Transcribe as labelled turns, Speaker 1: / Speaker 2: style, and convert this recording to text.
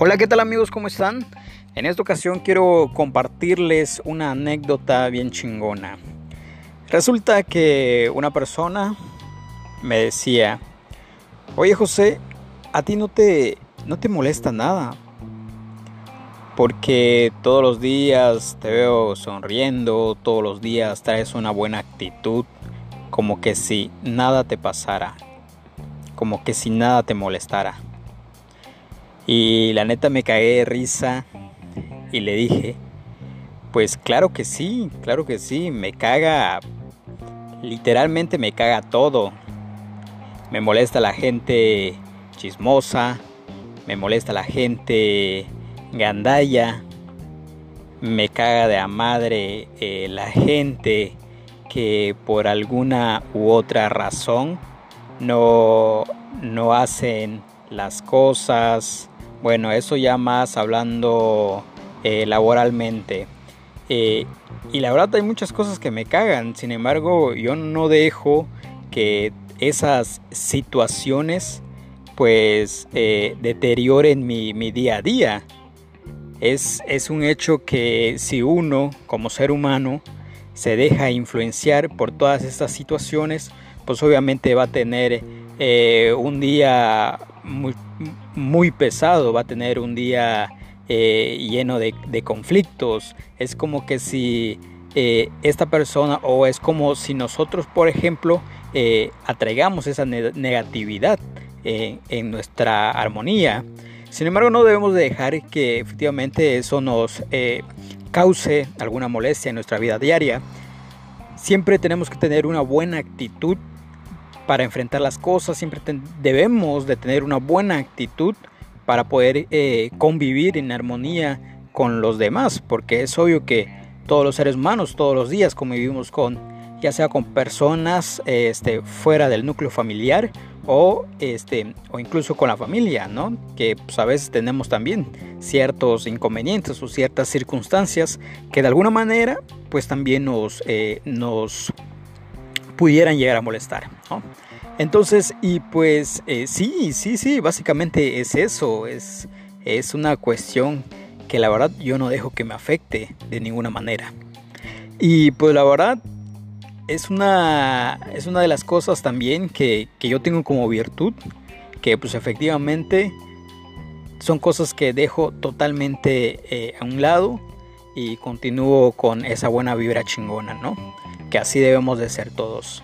Speaker 1: Hola, ¿qué tal amigos? ¿Cómo están? En esta ocasión quiero compartirles una anécdota bien chingona. Resulta que una persona me decía, oye José, a ti no te, no te molesta nada, porque todos los días te veo sonriendo, todos los días traes una buena actitud, como que si nada te pasara, como que si nada te molestara. Y la neta me cagué de risa y le dije, pues claro que sí, claro que sí, me caga, literalmente me caga todo. Me molesta la gente chismosa, me molesta la gente gandalla, me caga de a madre eh, la gente que por alguna u otra razón no, no hacen las cosas bueno, eso ya más hablando eh, laboralmente. Eh, y la verdad hay muchas cosas que me cagan, sin embargo yo no dejo que esas situaciones pues eh, deterioren mi, mi, día a día. Es, es un hecho que si uno como ser humano se deja influenciar por todas estas situaciones, pues obviamente va a tener un día muy, muy pesado, va a tener un día eh, lleno de, conflictos. Es como que si eh, esta persona o es como si nosotros, por ejemplo, eh, atraigamos esa negatividad en nuestra armonía. Sin embargo, no debemos dejar que efectivamente eso nos cause alguna molestia en nuestra vida diaria. Siempre tenemos que tener una buena actitud para enfrentar las cosas, siempre debemos de tener una buena actitud para poder eh, convivir en armonía con los demás, porque es obvio que todos los seres humanos todos los días convivimos con, ya sea con personas este, fuera del núcleo familiar o, este, o incluso con la familia, ¿no? Que pues, a veces tenemos también ciertos inconvenientes o ciertas circunstancias que de alguna manera pues también nos, eh, nos pudieran llegar a molestar. Entonces, y pues eh, sí, sí, sí, básicamente es eso, es, es una cuestión que la verdad yo no dejo que me afecte de ninguna manera. Y pues la verdad es una, es una de las cosas también que, yo tengo como virtud, que pues efectivamente son cosas que dejo totalmente eh, a un lado y continúo con esa buena vibra chingona, ¿no? Que así debemos de ser todos.